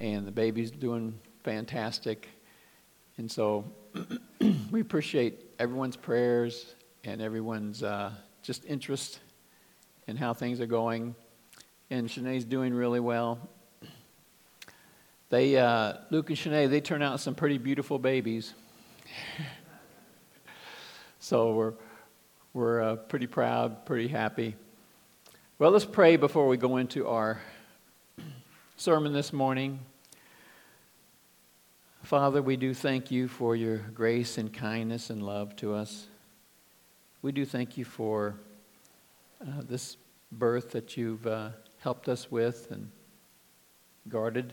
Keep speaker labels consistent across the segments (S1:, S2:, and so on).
S1: and the baby's doing fantastic. And so we appreciate everyone's prayers and everyone's uh, just interest in how things are going. And Shanae's doing really well. They, uh, Luke and Shanae, they turn out some pretty beautiful babies. so we're, we're uh, pretty proud, pretty happy. Well, let's pray before we go into our sermon this morning. Father, we do thank you for your grace and kindness and love to us. We do thank you for uh, this birth that you've uh, helped us with and guarded.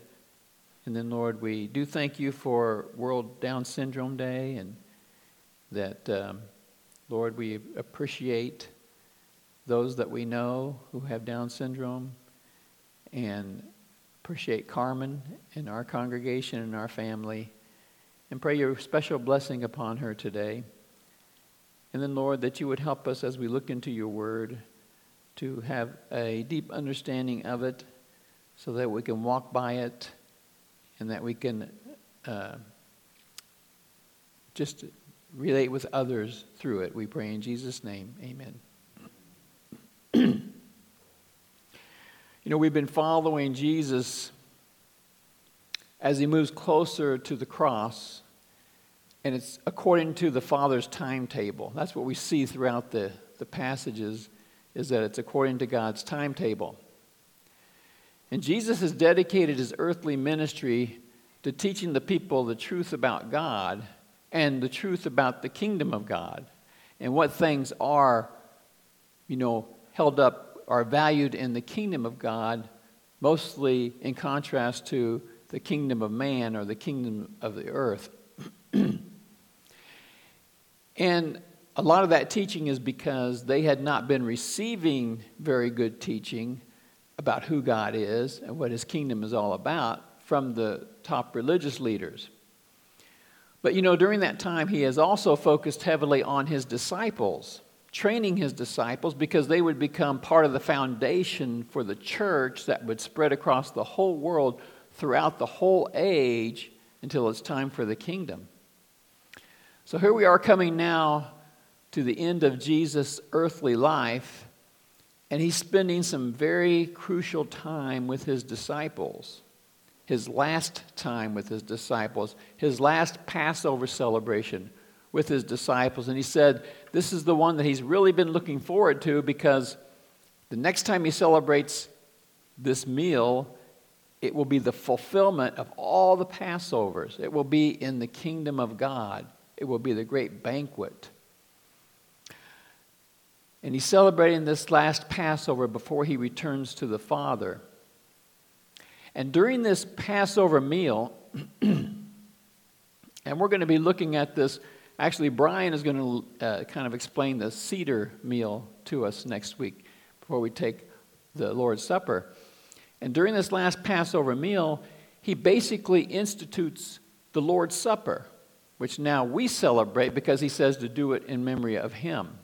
S1: And then, Lord, we do thank you for World Down Syndrome Day and that, um, Lord, we appreciate those that we know who have Down syndrome and appreciate Carmen and our congregation and our family and pray your special blessing upon her today. And then, Lord, that you would help us as we look into your word to have a deep understanding of it so that we can walk by it and that we can uh, just relate with others through it. We pray in Jesus' name. Amen. Know, we've been following Jesus as he moves closer to the cross, and it's according to the Father's timetable. That's what we see throughout the, the passages, is that it's according to God's timetable. And Jesus has dedicated his earthly ministry to teaching the people the truth about God and the truth about the kingdom of God and what things are, you know, held up, are valued in the kingdom of God, mostly in contrast to the kingdom of man or the kingdom of the earth. and a lot of that teaching is because they had not been receiving very good teaching about who God is and what his kingdom is all about from the top religious leaders. But you know, during that time, he has also focused heavily on his disciples, training his disciples because they would become part of the foundation for the church that would spread across the whole world throughout the whole age until it's time for the kingdom. So here we are coming now to the end of Jesus' earthly life, and he's spending some very crucial time with his disciples. His last time with his disciples, his last Passover celebration with his disciples. And he said, This is the one that he's really been looking forward to because the next time he celebrates this meal, it will be the fulfillment of all the Passovers. It will be in the kingdom of God. It will be the great banquet. And he's celebrating this last Passover before he returns to the Father. And during this Passover meal, and we're going to be looking at this. Actually, Brian is going to uh, kind of explain the Seder meal to us next week before we take the Lord's Supper. And during this last Passover meal, he basically institutes the Lord's Supper, which now we celebrate because he says to do it in memory of him.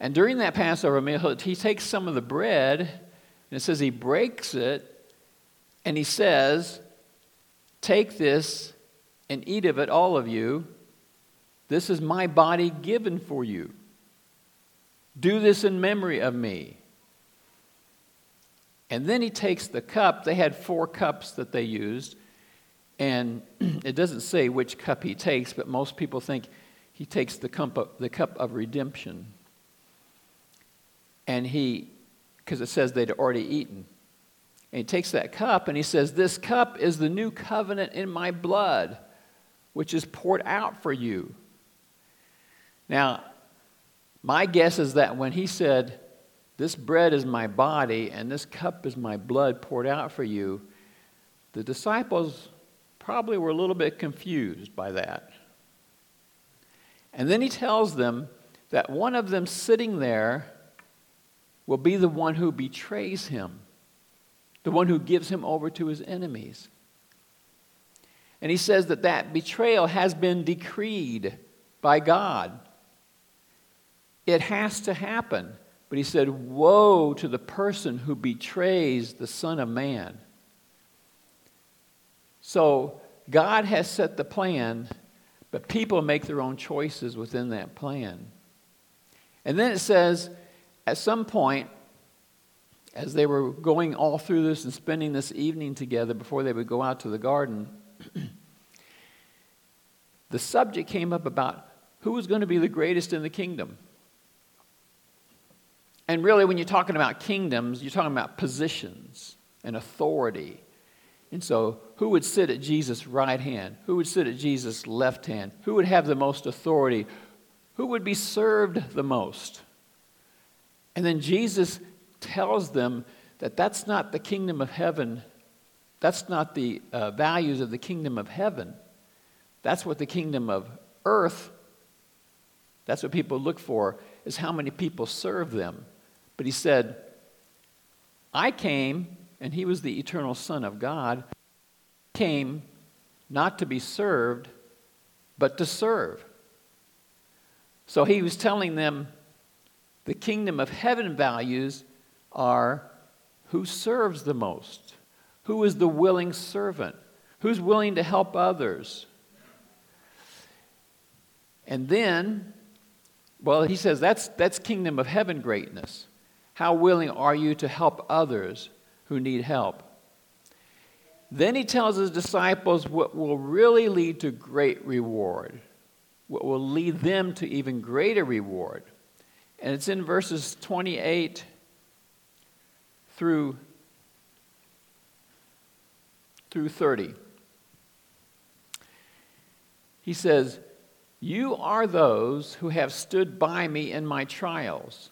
S1: And during that Passover meal, he takes some of the bread, and it says he breaks it, and he says, Take this and eat of it, all of you. This is my body given for you. Do this in memory of me. And then he takes the cup. They had four cups that they used. And it doesn't say which cup he takes, but most people think he takes the cup of, the cup of redemption. And he, because it says they'd already eaten. And he takes that cup and he says, This cup is the new covenant in my blood, which is poured out for you. Now, my guess is that when he said, This bread is my body and this cup is my blood poured out for you, the disciples probably were a little bit confused by that. And then he tells them that one of them sitting there will be the one who betrays him, the one who gives him over to his enemies. And he says that that betrayal has been decreed by God. It has to happen. But he said, Woe to the person who betrays the Son of Man. So God has set the plan, but people make their own choices within that plan. And then it says, at some point, as they were going all through this and spending this evening together before they would go out to the garden, the subject came up about who was going to be the greatest in the kingdom. And really, when you're talking about kingdoms, you're talking about positions and authority. And so, who would sit at Jesus' right hand? Who would sit at Jesus' left hand? Who would have the most authority? Who would be served the most? And then Jesus tells them that that's not the kingdom of heaven. That's not the uh, values of the kingdom of heaven. That's what the kingdom of earth, that's what people look for, is how many people serve them. But he said, I came, and he was the eternal Son of God, came not to be served, but to serve. So he was telling them the kingdom of heaven values are who serves the most, who is the willing servant, who's willing to help others. And then, well, he says that's, that's kingdom of heaven greatness. How willing are you to help others who need help? Then he tells his disciples what will really lead to great reward, what will lead them to even greater reward. And it's in verses 28 through, through 30. He says, You are those who have stood by me in my trials,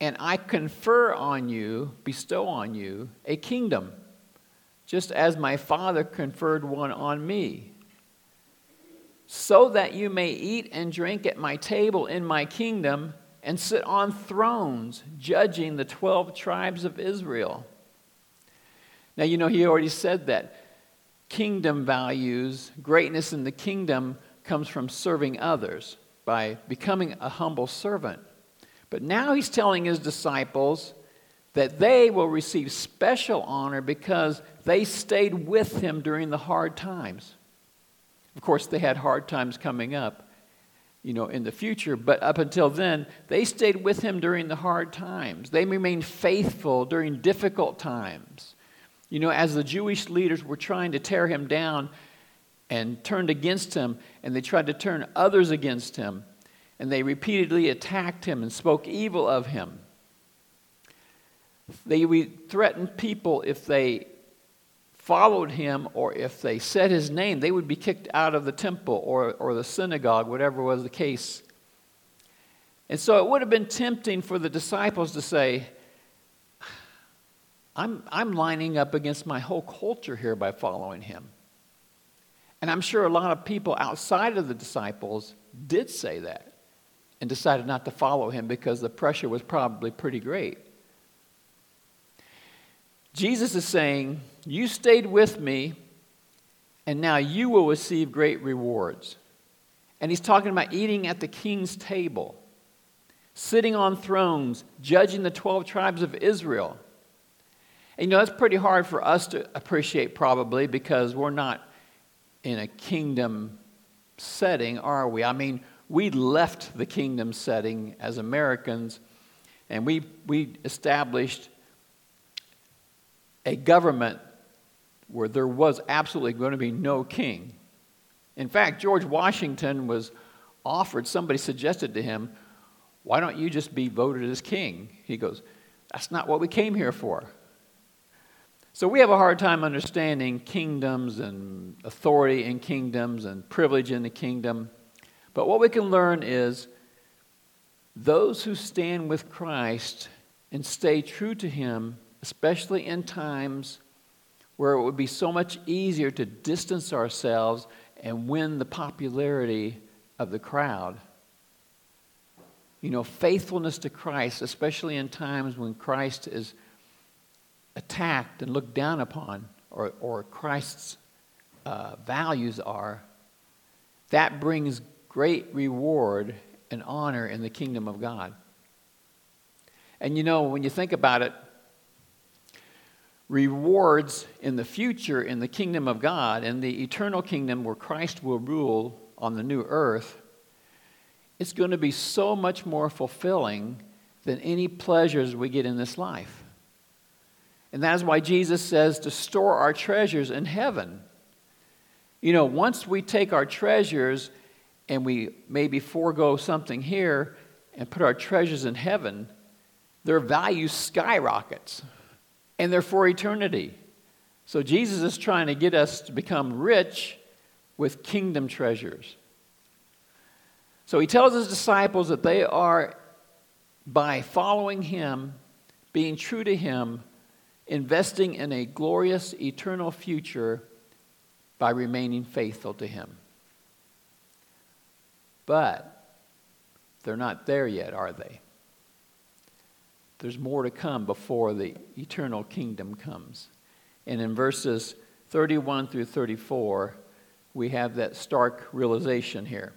S1: and I confer on you, bestow on you, a kingdom, just as my Father conferred one on me, so that you may eat and drink at my table in my kingdom and sit on thrones judging the 12 tribes of Israel. Now, you know, he already said that kingdom values, greatness in the kingdom comes from serving others by becoming a humble servant. But now he's telling his disciples that they will receive special honor because they stayed with him during the hard times. Of course, they had hard times coming up you know, in the future. But up until then, they stayed with him during the hard times. They remained faithful during difficult times. You know, as the Jewish leaders were trying to tear him down and turned against him, and they tried to turn others against him, and they repeatedly attacked him and spoke evil of him. They threatened people if they followed him or if they said his name, they would be kicked out of the temple or, or the synagogue, whatever was the case. And so it would have been tempting for the disciples to say, I'm, I'm lining up against my whole culture here by following him. And I'm sure a lot of people outside of the disciples did say that and decided not to follow him because the pressure was probably pretty great. Jesus is saying, You stayed with me, and now you will receive great rewards. And he's talking about eating at the king's table, sitting on thrones, judging the 12 tribes of Israel. And you know, that's pretty hard for us to appreciate, probably, because we're not in a kingdom setting, are we? I mean, we left the kingdom setting as Americans, and we, we established a government where there was absolutely going to be no king. In fact, George Washington was offered, somebody suggested to him, Why don't you just be voted as king? He goes, That's not what we came here for. So we have a hard time understanding kingdoms and authority in kingdoms and privilege in the kingdom. But what we can learn is those who stand with Christ and stay true to him especially in times where it would be so much easier to distance ourselves and win the popularity of the crowd. You know, faithfulness to Christ, especially in times when Christ is attacked and looked down upon, or, or Christ's uh, values are, that brings great reward and honor in the kingdom of God. And you know, when you think about it, rewards in the future in the kingdom of God, in the eternal kingdom where Christ will rule on the new earth, it's going to be so much more fulfilling than any pleasures we get in this life. And that is why Jesus says to store our treasures in heaven. You know, once we take our treasures and we maybe forego something here and put our treasures in heaven, their value skyrockets and they're for eternity. So Jesus is trying to get us to become rich with kingdom treasures. So he tells his disciples that they are, by following him, being true to him, investing in a glorious eternal future by remaining faithful to him. But they're not there yet, are they? There's more to come before the eternal kingdom comes. And in verses 31 through 34, we have that stark realization here.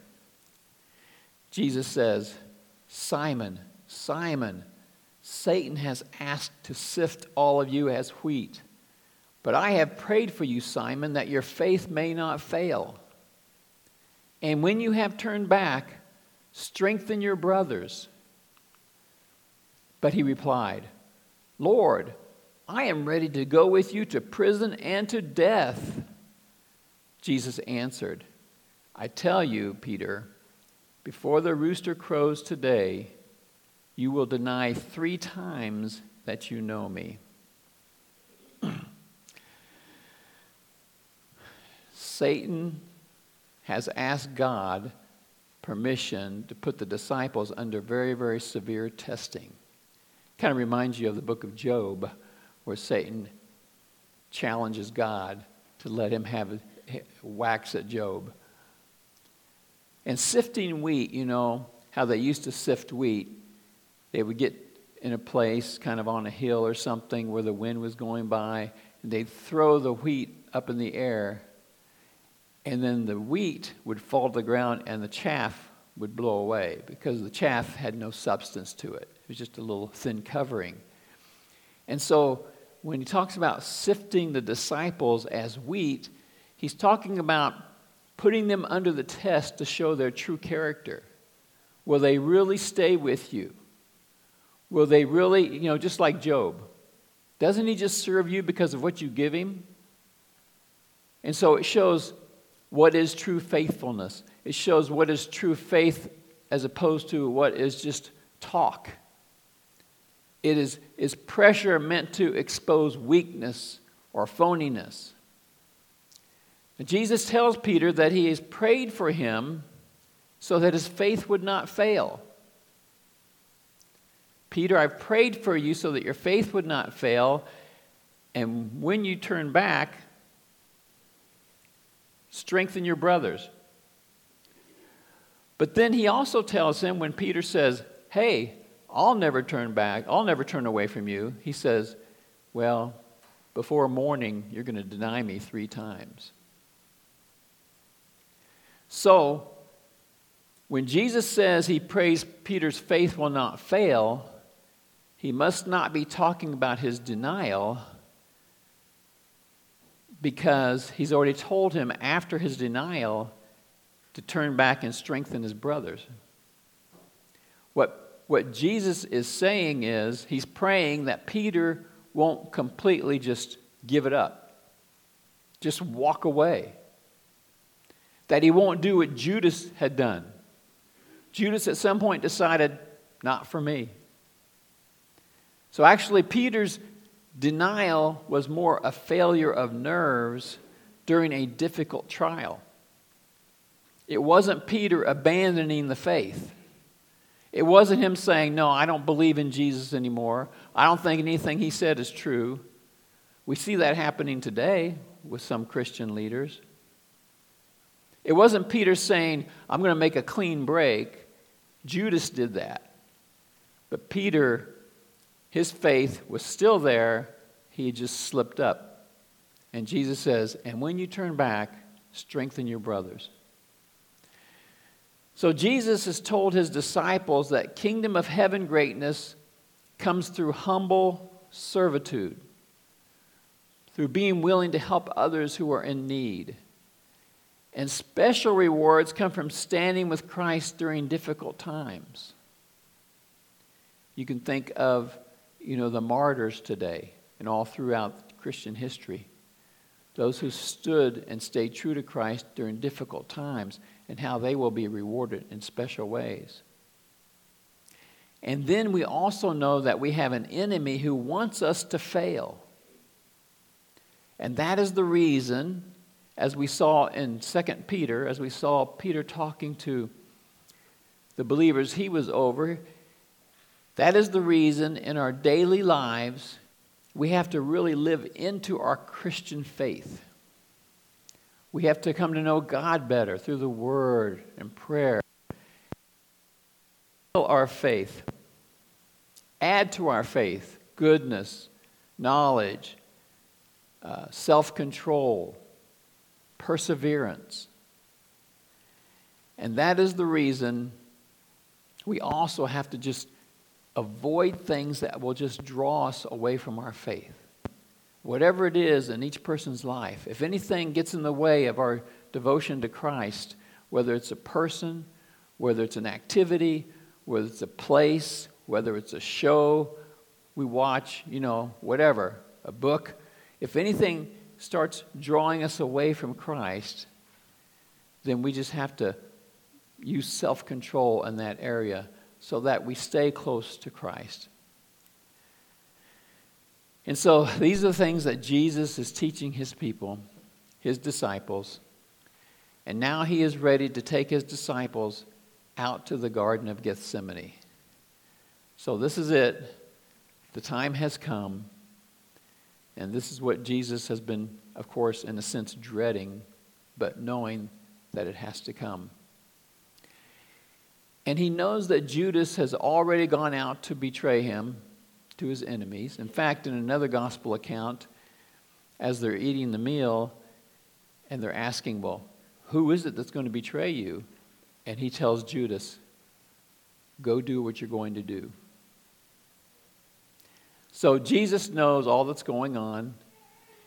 S1: Jesus says, Simon, Simon, Satan has asked to sift all of you as wheat. But I have prayed for you, Simon, that your faith may not fail. And when you have turned back, strengthen your brothers. But he replied, Lord, I am ready to go with you to prison and to death. Jesus answered, I tell you, Peter, before the rooster crows today, you will deny three times that you know me. Satan has asked God permission to put the disciples under very, very severe testing. Kind of reminds you of the book of Job, where Satan challenges God to let him have wax at Job. And sifting wheat, you know, how they used to sift wheat, they would get in a place kind of on a hill or something where the wind was going by, and they'd throw the wheat up in the air, and then the wheat would fall to the ground and the chaff would blow away because the chaff had no substance to it. It was just a little thin covering. And so when he talks about sifting the disciples as wheat, he's talking about putting them under the test to show their true character. Will they really stay with you? Will they really, you know, just like Job? Doesn't he just serve you because of what you give him? And so it shows what is true faithfulness. It shows what is true faith as opposed to what is just talk. It is, is pressure meant to expose weakness or phoniness. Jesus tells Peter that he has prayed for him so that his faith would not fail. Peter, I've prayed for you so that your faith would not fail. And when you turn back, Strengthen your brothers. But then he also tells him when Peter says, Hey, I'll never turn back, I'll never turn away from you, he says, Well, before morning, you're going to deny me three times. So, when Jesus says he prays Peter's faith will not fail, he must not be talking about his denial because he's already told him after his denial to turn back and strengthen his brothers. What, what Jesus is saying is he's praying that Peter won't completely just give it up, just walk away. That he won't do what Judas had done. Judas at some point decided, not for me. So actually, Peter's Denial was more a failure of nerves during a difficult trial. It wasn't Peter abandoning the faith. It wasn't him saying, No, I don't believe in Jesus anymore. I don't think anything he said is true. We see that happening today with some Christian leaders. It wasn't Peter saying, I'm going to make a clean break. Judas did that. But Peter his faith was still there, he just slipped up. And Jesus says, And when you turn back, strengthen your brothers. So Jesus has told his disciples that kingdom of heaven greatness comes through humble servitude. through being willing to help others who are in need. And special rewards come from standing with Christ during difficult times. You can think of, you know, the martyrs today and all throughout Christian history. Those who stood and stayed true to Christ during difficult times and how they will be rewarded in special ways. And then we also know that we have an enemy who wants us to fail. And that is the reason, as we saw in 2 Peter, as we saw Peter talking to the believers he was over, that is the reason in our daily lives we have to really live into our Christian faith. We have to come to know God better through the Word and prayer. Our faith, add to our faith goodness, knowledge, uh, self control, perseverance. And that is the reason we also have to just avoid things that will just draw us away from our faith. Whatever it is in each person's life, if anything gets in the way of our devotion to Christ, whether it's a person, whether it's an activity, whether it's a place, whether it's a show we watch, you know, whatever, a book, if anything starts drawing us away from Christ, then we just have to use self control in that area so that we stay close to Christ. And so these are the things that Jesus is teaching his people, his disciples. And now he is ready to take his disciples out to the Garden of Gethsemane. So this is it. The time has come. And this is what Jesus has been, of course, in a sense, dreading, but knowing that it has to come. And he knows that Judas has already gone out to betray him to his enemies. In fact, in another gospel account, as they're eating the meal and they're asking, Well, who is it that's going to betray you? And he tells Judas, Go do what you're going to do. So Jesus knows all that's going on.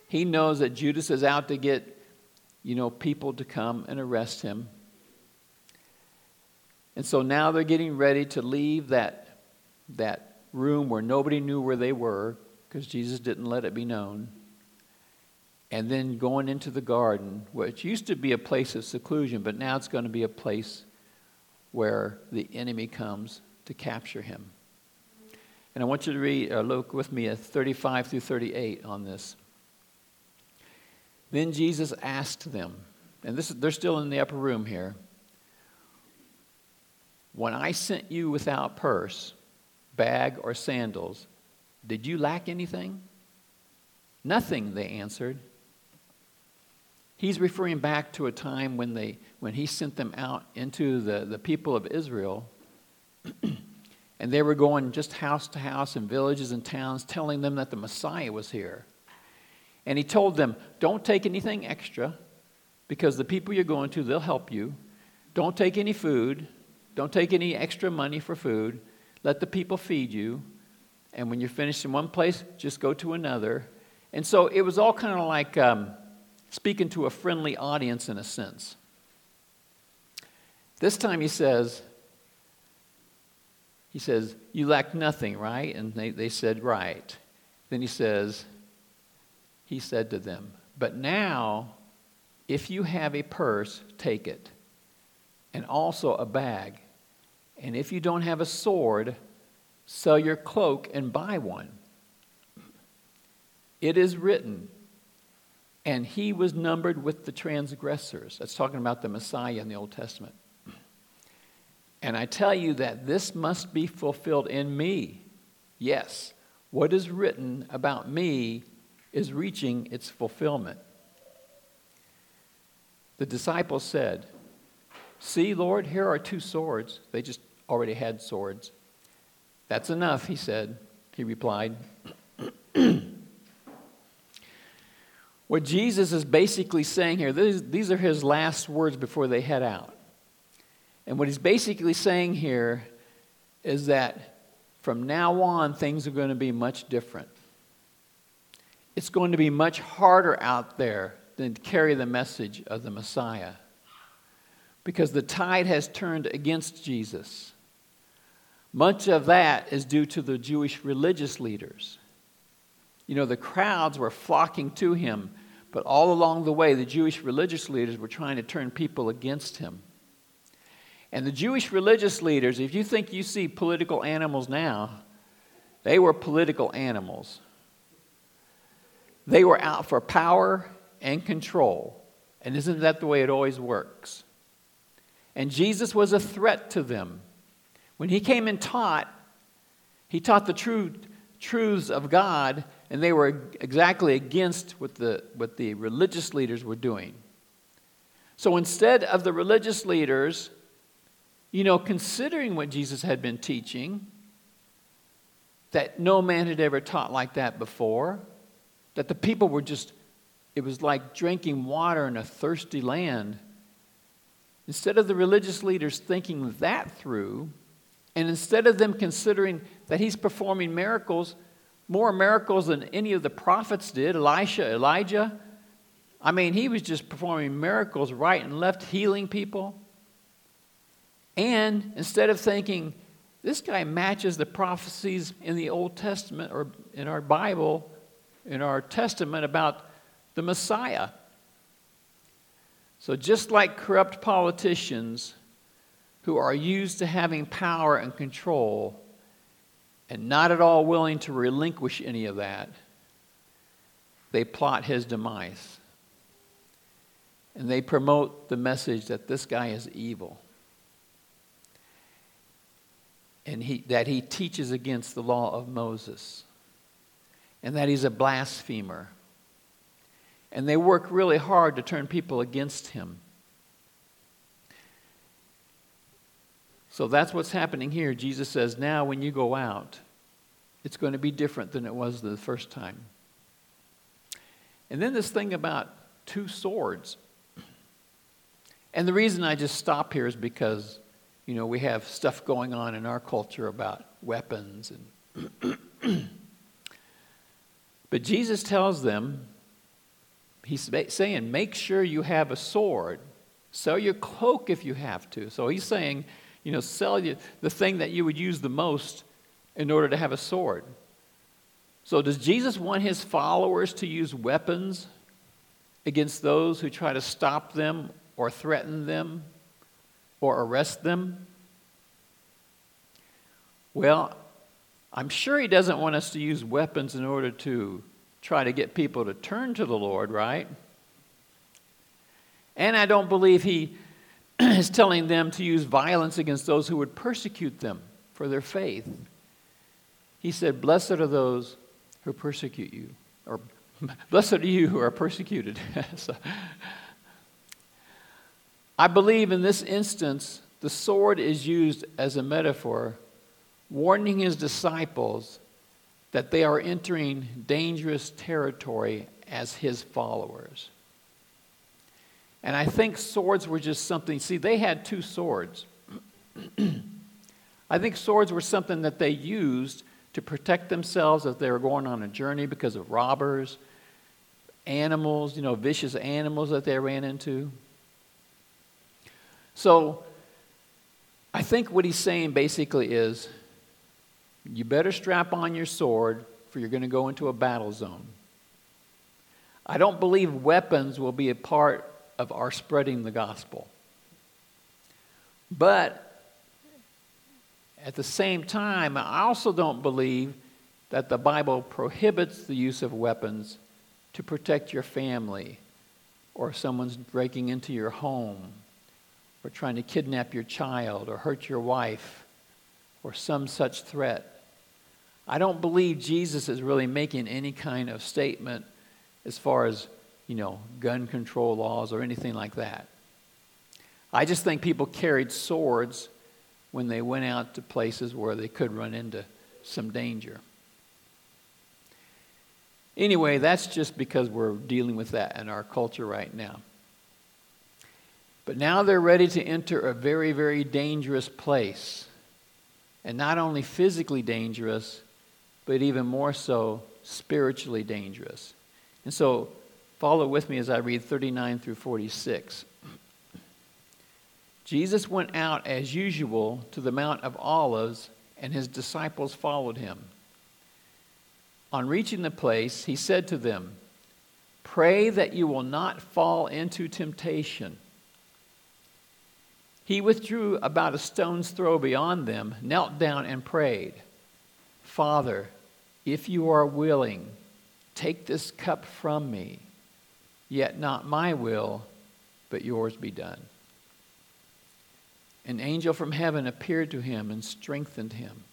S1: He knows that Judas is out to get, you know, people to come and arrest him. And so now they're getting ready to leave that, that room where nobody knew where they were because Jesus didn't let it be known. And then going into the garden, which used to be a place of seclusion, but now it's going to be a place where the enemy comes to capture him. And I want you to read, uh, look with me at 35 through 38 on this. Then Jesus asked them, and this, they're still in the upper room here. When I sent you without purse, bag, or sandals, did you lack anything? Nothing, they answered. He's referring back to a time when, they, when he sent them out into the, the people of Israel, and they were going just house to house in villages and towns telling them that the Messiah was here. And he told them, Don't take anything extra because the people you're going to, they'll help you. Don't take any food. Don't take any extra money for food. Let the people feed you. And when you're finished in one place, just go to another. And so it was all kind of like um, speaking to a friendly audience in a sense. This time he says, he says, You lack nothing, right? And they, they said, Right. Then he says, He said to them, But now, if you have a purse, take it, and also a bag. And if you don't have a sword, sell your cloak and buy one. It is written, and he was numbered with the transgressors. That's talking about the Messiah in the Old Testament. And I tell you that this must be fulfilled in me. Yes, what is written about me is reaching its fulfillment. The disciples said, See, Lord, here are two swords. They just already had swords. That's enough, he said. He replied. what Jesus is basically saying here, these, are his last words before they head out. And what he's basically saying here is that from now on, things are going to be much different. it's going to be much harder out there than to carry the message of the Messiah. Because the tide has turned against Jesus. Much of that is due to the Jewish religious leaders. You know, the crowds were flocking to him, but all along the way, the Jewish religious leaders were trying to turn people against him. And the Jewish religious leaders, if you think you see political animals now, they were political animals. They were out for power and control. And isn't that the way it always works? And Jesus was a threat to them. When he came and taught, he taught the true truths of God, and they were exactly against what the, what the religious leaders were doing. So instead of the religious leaders, you know, considering what Jesus had been teaching, that no man had ever taught like that before, that the people were just, it was like drinking water in a thirsty land. Instead of the religious leaders thinking that through, and instead of them considering that he's performing miracles, more miracles than any of the prophets did, Elisha, Elijah, I mean, he was just performing miracles right and left, healing people. And instead of thinking, this guy matches the prophecies in the Old Testament or in our Bible, in our Testament about the Messiah. So, just like corrupt politicians who are used to having power and control and not at all willing to relinquish any of that, they plot his demise. And they promote the message that this guy is evil and he, that he teaches against the law of Moses and that he's a blasphemer. And they work really hard to turn people against him. So that's what's happening here. Jesus says, now when you go out, it's going to be different than it was the first time. And then this thing about two swords. And the reason I just stop here is because, you know, we have stuff going on in our culture about weapons and But Jesus tells them, he's saying, make sure you have a sword. Sell your cloak if you have to. So he's saying, you know, sell you the thing that you would use the most in order to have a sword. So does Jesus want his followers to use weapons against those who try to stop them or threaten them or arrest them? Well, I'm sure he doesn't want us to use weapons in order to try to get people to turn to the Lord, right? And I don't believe he is telling them to use violence against those who would persecute them for their faith. He said, Blessed are those who persecute you, or blessed are you who are persecuted. so, I believe in this instance, the sword is used as a metaphor warning his disciples that they are entering dangerous territory as his followers. And I think swords were just something, see, they had two swords. I think swords were something that they used to protect themselves as they were going on a journey because of robbers, animals, you know, vicious animals that they ran into. So I think what he's saying basically is you better strap on your sword, for you're going to go into a battle zone. I don't believe weapons will be a part of our spreading the gospel. But at the same time, I also don't believe that the Bible prohibits the use of weapons to protect your family or someone's breaking into your home or trying to kidnap your child or hurt your wife or some such threat. I don't believe Jesus is really making any kind of statement as far as, you know, gun control laws or anything like that. I just think people carried swords when they went out to places where they could run into some danger. Anyway, that's just because we're dealing with that in our culture right now. But now they're ready to enter a very, very dangerous place. And not only physically dangerous, but even more so spiritually dangerous. And so follow with me as I read 39 through 46. Jesus went out as usual to the Mount of Olives, and his disciples followed him. On reaching the place, he said to them, Pray that you will not fall into temptation. He withdrew about a stone's throw beyond them, knelt down, and prayed, Father, if you are willing, take this cup from me, yet not my will, but yours be done. An angel from heaven appeared to him and strengthened him.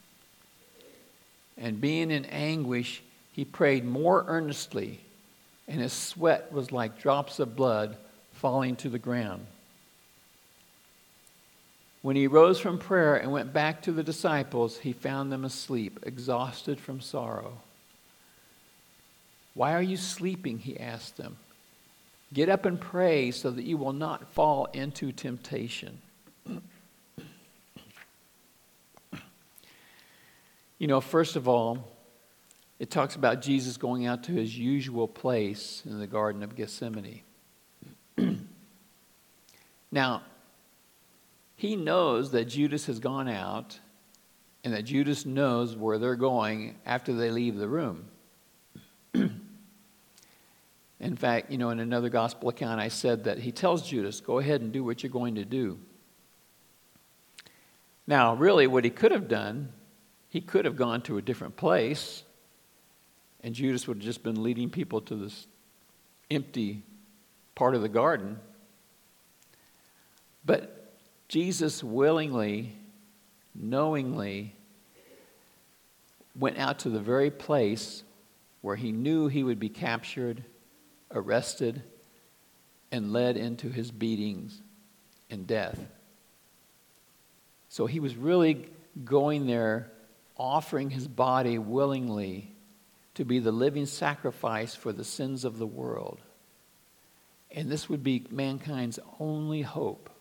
S1: And being in anguish, he prayed more earnestly, and his sweat was like drops of blood falling to the ground. When he rose from prayer and went back to the disciples, he found them asleep, exhausted from sorrow. Why are you sleeping? He asked them. Get up and pray so that you will not fall into temptation. you know, first of all, it talks about Jesus going out to his usual place in the Garden of Gethsemane. now, he knows that Judas has gone out and that Judas knows where they're going after they leave the room. in fact, you know, in another gospel account, I said that he tells Judas, go ahead and do what you're going to do. Now, really, what he could have done, he could have gone to a different place, and Judas would have just been leading people to this empty part of the garden. But Jesus willingly, knowingly went out to the very place where he knew he would be captured, arrested, and led into his beatings and death. So he was really going there, offering his body willingly to be the living sacrifice for the sins of the world. And this would be mankind's only hope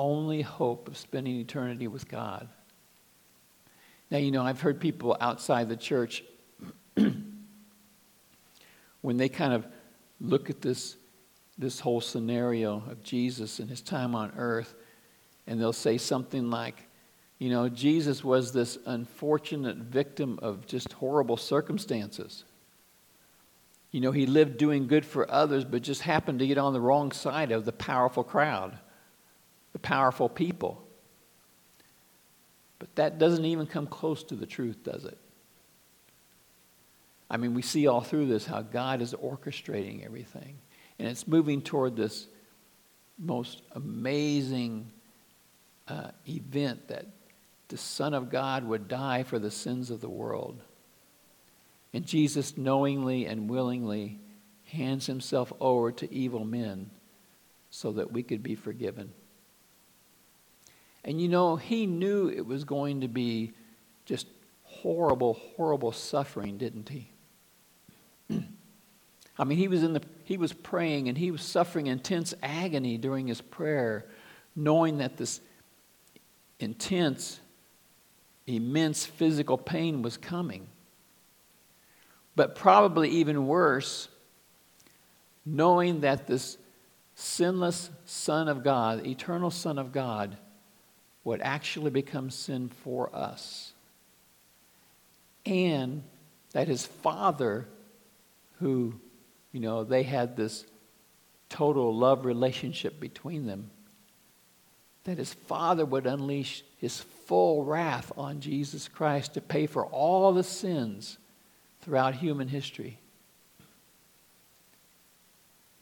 S1: only hope of spending eternity with God. Now, you know, I've heard people outside the church, when they kind of look at this, this whole scenario of Jesus and his time on earth, and they'll say something like, you know, Jesus was this unfortunate victim of just horrible circumstances. You know, he lived doing good for others, but just happened to get on the wrong side of the powerful crowd the powerful people. But that doesn't even come close to the truth, does it? I mean, we see all through this how God is orchestrating everything. And it's moving toward this most amazing uh, event that the Son of God would die for the sins of the world. And Jesus knowingly and willingly hands himself over to evil men so that we could be forgiven. And you know, he knew it was going to be just horrible, horrible suffering, didn't he? I mean, he was, in the, he was praying and he was suffering intense agony during his prayer, knowing that this intense, immense physical pain was coming. But probably even worse, knowing that this sinless Son of God, eternal Son of God, would actually become sin for us. And that his father, who, you know, they had this total love relationship between them, that his father would unleash his full wrath on Jesus Christ to pay for all the sins throughout human history.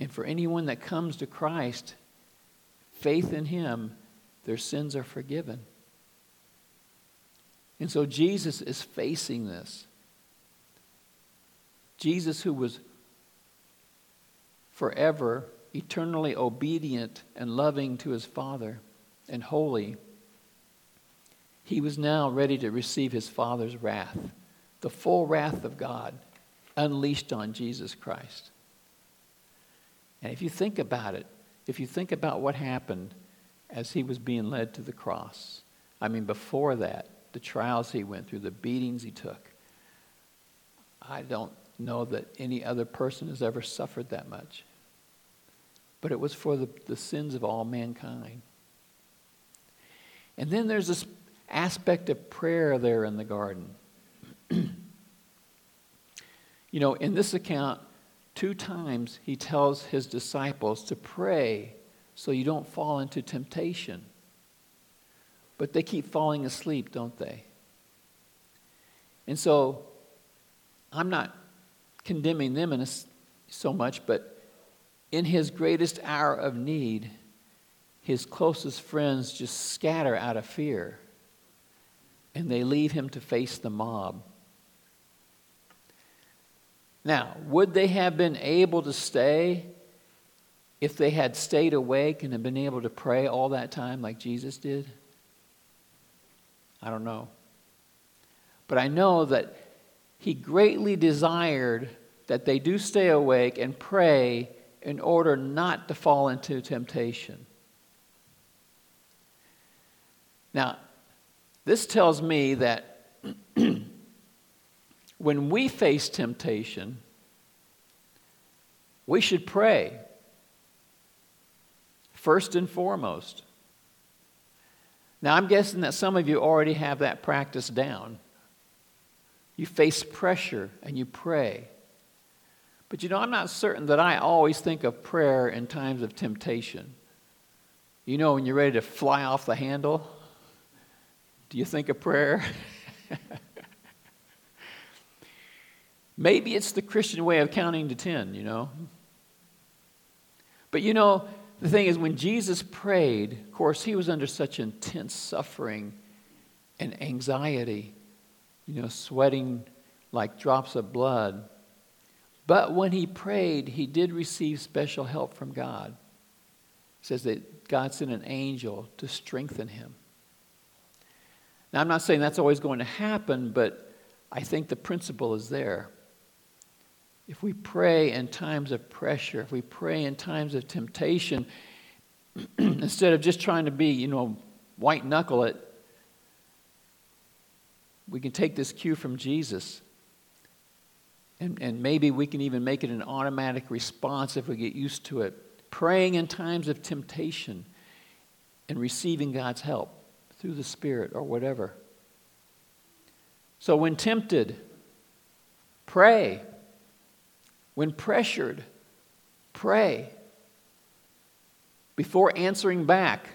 S1: And for anyone that comes to Christ, faith in him their sins are forgiven. And so Jesus is facing this. Jesus, who was forever, eternally obedient and loving to his Father and holy, he was now ready to receive his Father's wrath, the full wrath of God unleashed on Jesus Christ. And if you think about it, if you think about what happened as he was being led to the cross. I mean, before that, the trials he went through, the beatings he took. I don't, know that any other person has ever suffered that much. But it was for the, the sins of all mankind. And then there's this aspect of prayer there in the garden. you know, in this account, two times he tells his disciples to pray so you don't fall into temptation. But they keep falling asleep, don't they? And so I'm not condemning them in a, so much, but in his greatest hour of need, his closest friends just scatter out of fear and they leave him to face the mob. Now, would they have been able to stay if they had stayed awake and had been able to pray all that time like Jesus did? I don't know. But I know that he greatly desired that they do stay awake and pray in order not to fall into temptation. Now, this tells me that when we face temptation, we should pray first and foremost. Now, I'm guessing that some of you already have that practice down. You face pressure and you pray. But you know, I'm not certain that I always think of prayer in times of temptation. You know, when you're ready to fly off the handle, do you think of prayer? Maybe it's the Christian way of counting to 10, you know. But you know, the thing is, when Jesus prayed, of course, he was under such intense suffering and anxiety, you know, sweating like drops of blood. But when he prayed, he did receive special help from God. It says that God sent an angel to strengthen him. Now, I'm not saying that's always going to happen, but I think the principle is there. If we pray in times of pressure, if we pray in times of temptation, instead of just trying to be, you know, white knuckle it, we can take this cue from Jesus and, and maybe we can even make it an automatic response if we get used to it. Praying in times of temptation and receiving God's help through the Spirit or whatever. So, when tempted, pray. When pressured, pray. Before answering back,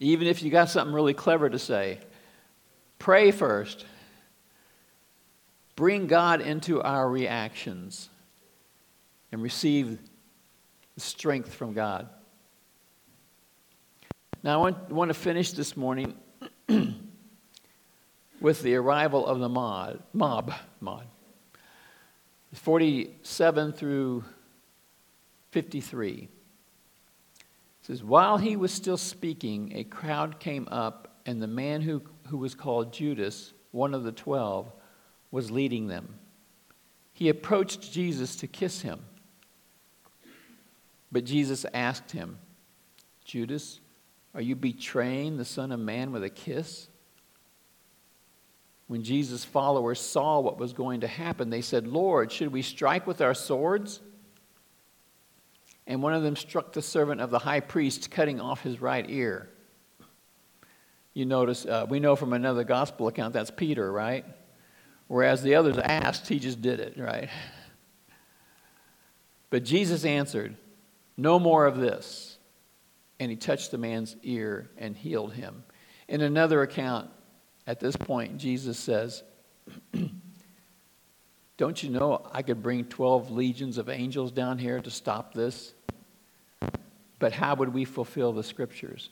S1: even if you got something really clever to say, pray first bring God into our reactions and receive strength from God. Now, I want, want to finish this morning with the arrival of the mob. Mob. Mob. 47 through 53. It says, While he was still speaking, a crowd came up, and the man who, who was called Judas, one of the twelve, was leading them. He approached Jesus to kiss him. But Jesus asked him, Judas, are you betraying the Son of Man with a kiss? When Jesus' followers saw what was going to happen, they said, Lord, should we strike with our swords? And one of them struck the servant of the high priest, cutting off his right ear. You notice, uh, we know from another gospel account that's Peter, right? Whereas the others asked, he just did it, right? But Jesus answered, No more of this. And he touched the man's ear and healed him. In another account, at this point, Jesus says, Don't you know I could bring 12 legions of angels down here to stop this? But how would we fulfill the scriptures?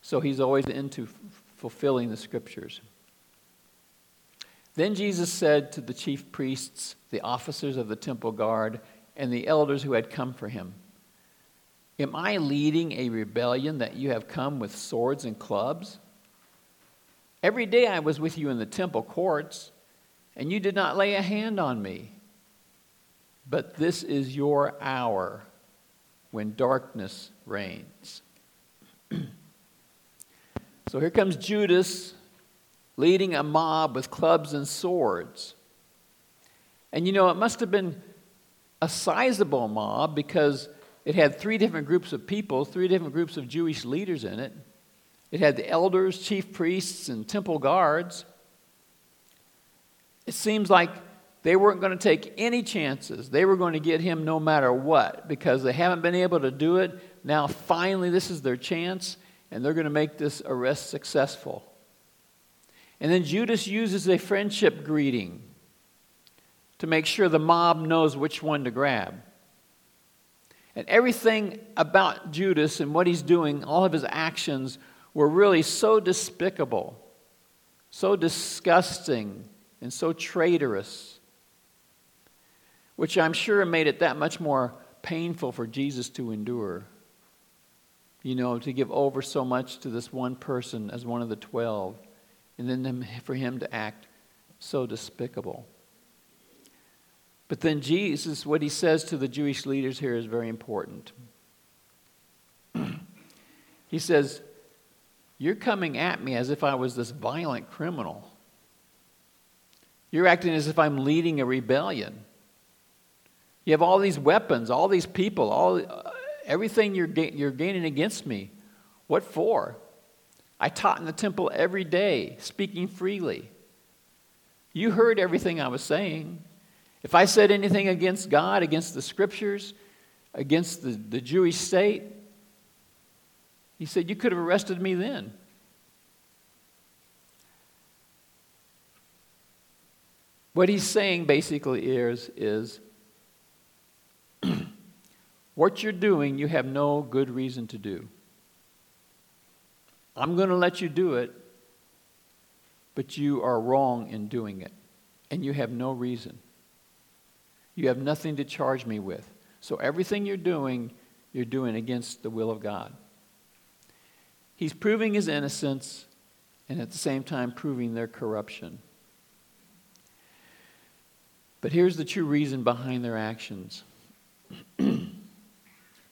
S1: So he's always into f- fulfilling the scriptures. Then Jesus said to the chief priests, the officers of the temple guard, and the elders who had come for him, Am I leading a rebellion that you have come with swords and clubs? Every day I was with you in the temple courts, and you did not lay a hand on me. But this is your hour when darkness reigns. so here comes Judas leading a mob with clubs and swords. And you know, it must have been a sizable mob because it had three different groups of people, three different groups of Jewish leaders in it. It had the elders, chief priests, and temple guards. It seems like they weren't going to take any chances. They were going to get him no matter what because they haven't been able to do it. Now, finally, this is their chance, and they're going to make this arrest successful. And then Judas uses a friendship greeting to make sure the mob knows which one to grab. And everything about Judas and what he's doing, all of his actions, were really so despicable, so disgusting, and so traitorous, which I'm sure made it that much more painful for Jesus to endure. You know, to give over so much to this one person as one of the twelve, and then for him to act so despicable. But then Jesus, what he says to the Jewish leaders here is very important. he says, You're coming at me as if I was this violent criminal. You're acting as if I'm leading a rebellion. You have all these weapons, all these people, all, uh, everything you're, ga- you're gaining against me. What for? I taught in the temple every day, speaking freely. You heard everything I was saying. If I said anything against God, against the scriptures, against the, the Jewish state, he said, You could have arrested me then. What he's saying basically is, is what you're doing, you have no good reason to do. I'm going to let you do it, but you are wrong in doing it, and you have no reason. You have nothing to charge me with. So everything you're doing, you're doing against the will of God. He's proving his innocence and at the same time proving their corruption. But here's the true reason behind their actions. the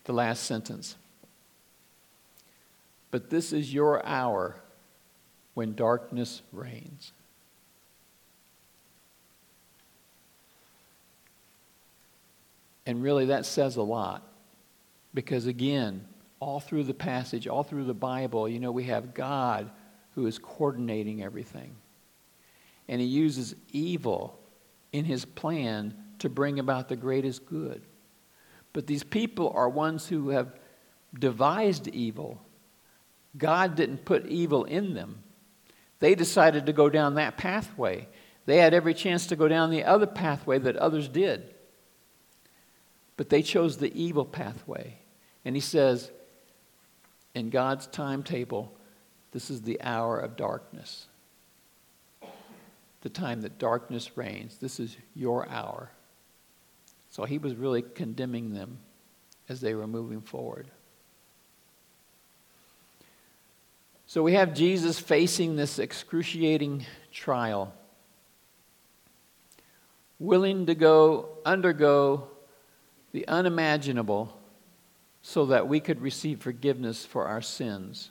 S1: last sentence. But this is your hour when darkness reigns. And really, that says a lot. Because again, all through the passage, all through the Bible, you know, we have God who is coordinating everything. And he uses evil in his plan to bring about the greatest good. But these people are ones who have devised evil. God didn't put evil in them. They decided to go down that pathway. They had every chance to go down the other pathway that others did. But they chose the evil pathway. And he says, in God's timetable, this is the hour of darkness. The time that darkness reigns. This is your hour. So he was really condemning them as they were moving forward. So we have Jesus facing this excruciating trial, willing to go undergo the unimaginable so that we could receive forgiveness for our sins.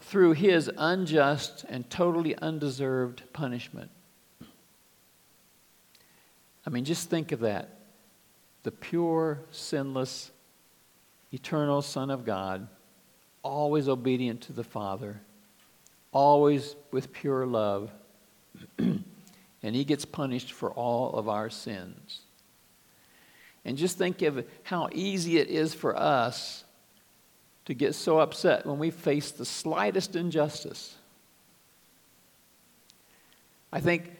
S1: Through his unjust and totally undeserved punishment. I mean, just think of that. The pure, sinless, eternal Son of God, always obedient to the Father, always with pure love, and he gets punished for all of our sins. And just think of how easy it is for us to get so upset when we face the slightest injustice. I think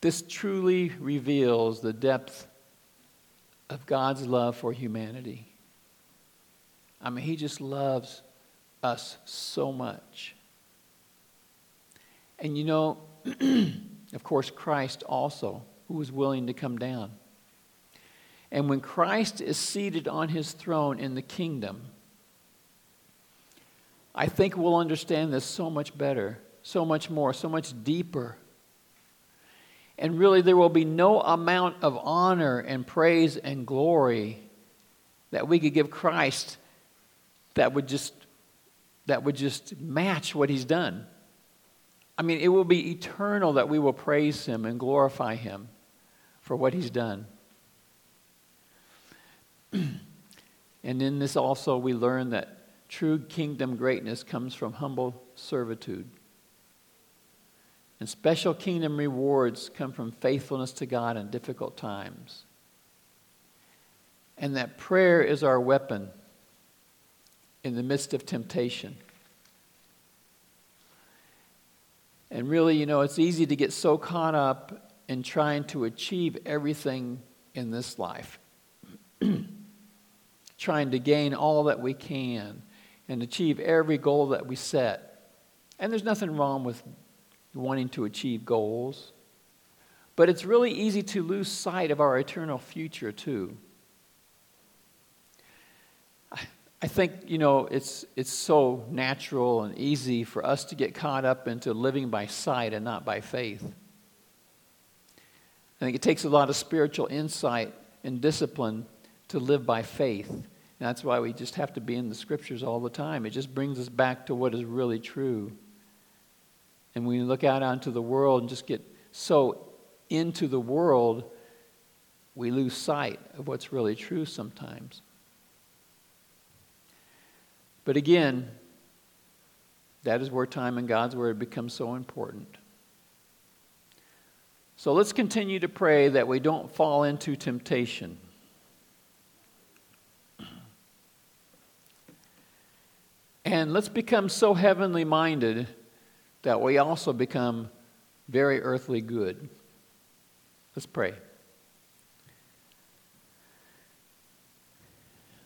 S1: this truly reveals the depth of God's love for humanity. I mean, He just loves us so much. And you know, of course, Christ also, who was willing to come down. And when Christ is seated on his throne in the kingdom, I think we'll understand this so much better, so much more, so much deeper. And really, there will be no amount of honor and praise and glory that we could give Christ that would just, that would just match what he's done. I mean, it will be eternal that we will praise him and glorify him. for what he's done. and in this also, we learn that true kingdom greatness comes from humble servitude. And special kingdom rewards come from faithfulness to God in difficult times. And that prayer is our weapon in the midst of temptation. And really, you know, it's easy to get so caught up in trying to achieve everything in this life, trying to gain all that we can and achieve every goal that we set. And there's nothing wrong with wanting to achieve goals, but it's really easy to lose sight of our eternal future, too. I think, you know, it's, it's so natural and easy for us to get caught up into living by sight and not by faith. I think it takes a lot of spiritual insight and discipline to live by faith. And that's why we just have to be in the scriptures all the time. It just brings us back to what is really true. And when we look out onto the world and just get so into the world, we lose sight of what's really true sometimes. But again, that is where time in God's Word becomes so important. So let's continue to pray that we don't fall into temptation. And let's become so heavenly minded that we also become very earthly good. Let's pray.